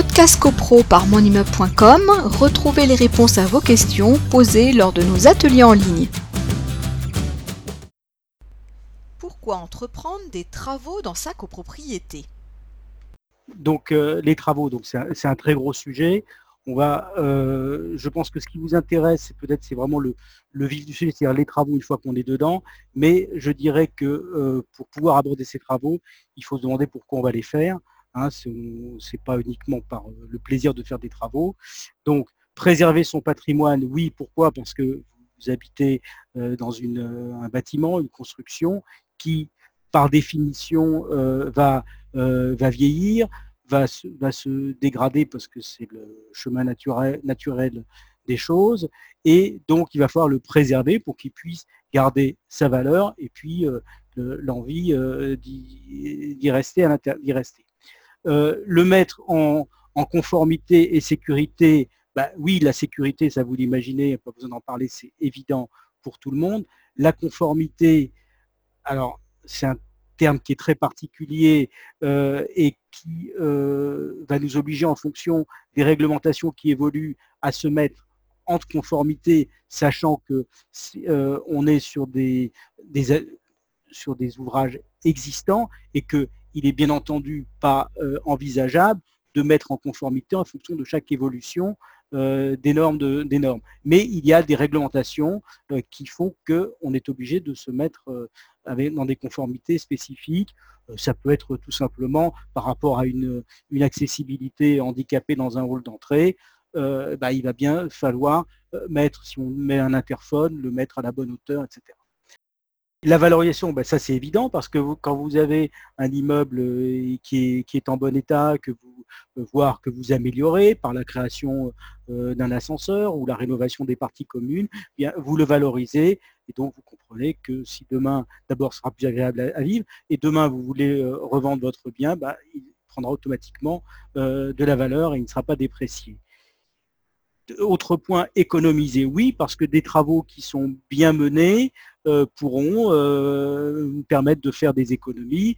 Podcast CoPro par monimmeuble.com, retrouvez les réponses à vos questions posées lors de nos ateliers en ligne. Pourquoi entreprendre des travaux dans sa copropriété? Donc euh, les travaux, c'est un, très gros sujet. On va, euh, je pense que ce qui vous intéresse, peut-être c'est vraiment le, le, vif du sujet, c'est-à-dire les travaux une fois qu'on est dedans. Mais je dirais que euh, pour pouvoir aborder ces travaux, il faut se demander pourquoi on va les faire. Hein, ce n'est pas uniquement par le plaisir de faire des travaux. Donc, préserver son patrimoine, oui, pourquoi? Parce que vous habitez dans une, un bâtiment, une construction qui, par définition, va, vieillir, va se, dégrader parce que c'est le chemin naturel, des choses, et donc il va falloir le préserver pour qu'il puisse garder sa valeur et puis l'envie d'y rester, rester. Euh, le mettre en, conformité et sécurité, bah, oui, la sécurité, ça vous l'imaginez, pas besoin d'en parler, c'est évident pour tout le monde. La conformité, alors c'est un terme qui est très particulier euh, et qui euh, va nous obliger en fonction des réglementations qui évoluent à se mettre en conformité, sachant que on est sur des, sur des ouvrages existants et que il est bien entendu pas euh, envisageable de mettre en conformité en fonction de chaque évolution euh, des, normes des normes. Mais il y a des réglementations euh, qui font qu'on est obligé de se mettre dans des conformités spécifiques. ça peut être tout simplement par rapport à une, accessibilité handicapée dans un rôle d'entrée. Bah, il va bien falloir mettre, si on met un interphone, le mettre à la bonne hauteur, etc. La valorisation, ben ça c'est évident parce que quand vous avez un immeuble euh, qui est, en bon état, que vous euh, voir que vous améliorez par la création euh, d'un ascenseur ou la rénovation des parties communes, eh vous le valorisez et donc vous comprenez que si demain d'abord sera plus agréable à, vivre et demain vous voulez revendre votre bien, ben, il prendra automatiquement de la valeur et il ne sera pas déprécié. Autre point, économiser, oui, parce que des travaux qui sont bien menés pourront euh, permettre de faire des économies.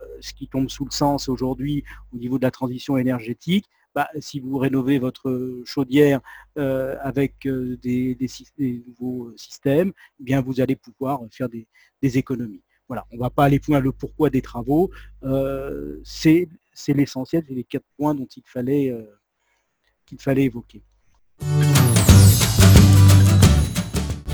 Euh, ce qui tombe sous le sens aujourd'hui au niveau de la transition énergétique, bah, si vous rénovez votre chaudière avec des, nouveaux systèmes, eh bien vous allez pouvoir faire des, économies. Voilà, on ne va pas aller plus loin le pourquoi des travaux. c'est l'essentiel, c'est les quatre points dont il fallait, qu'il fallait évoquer.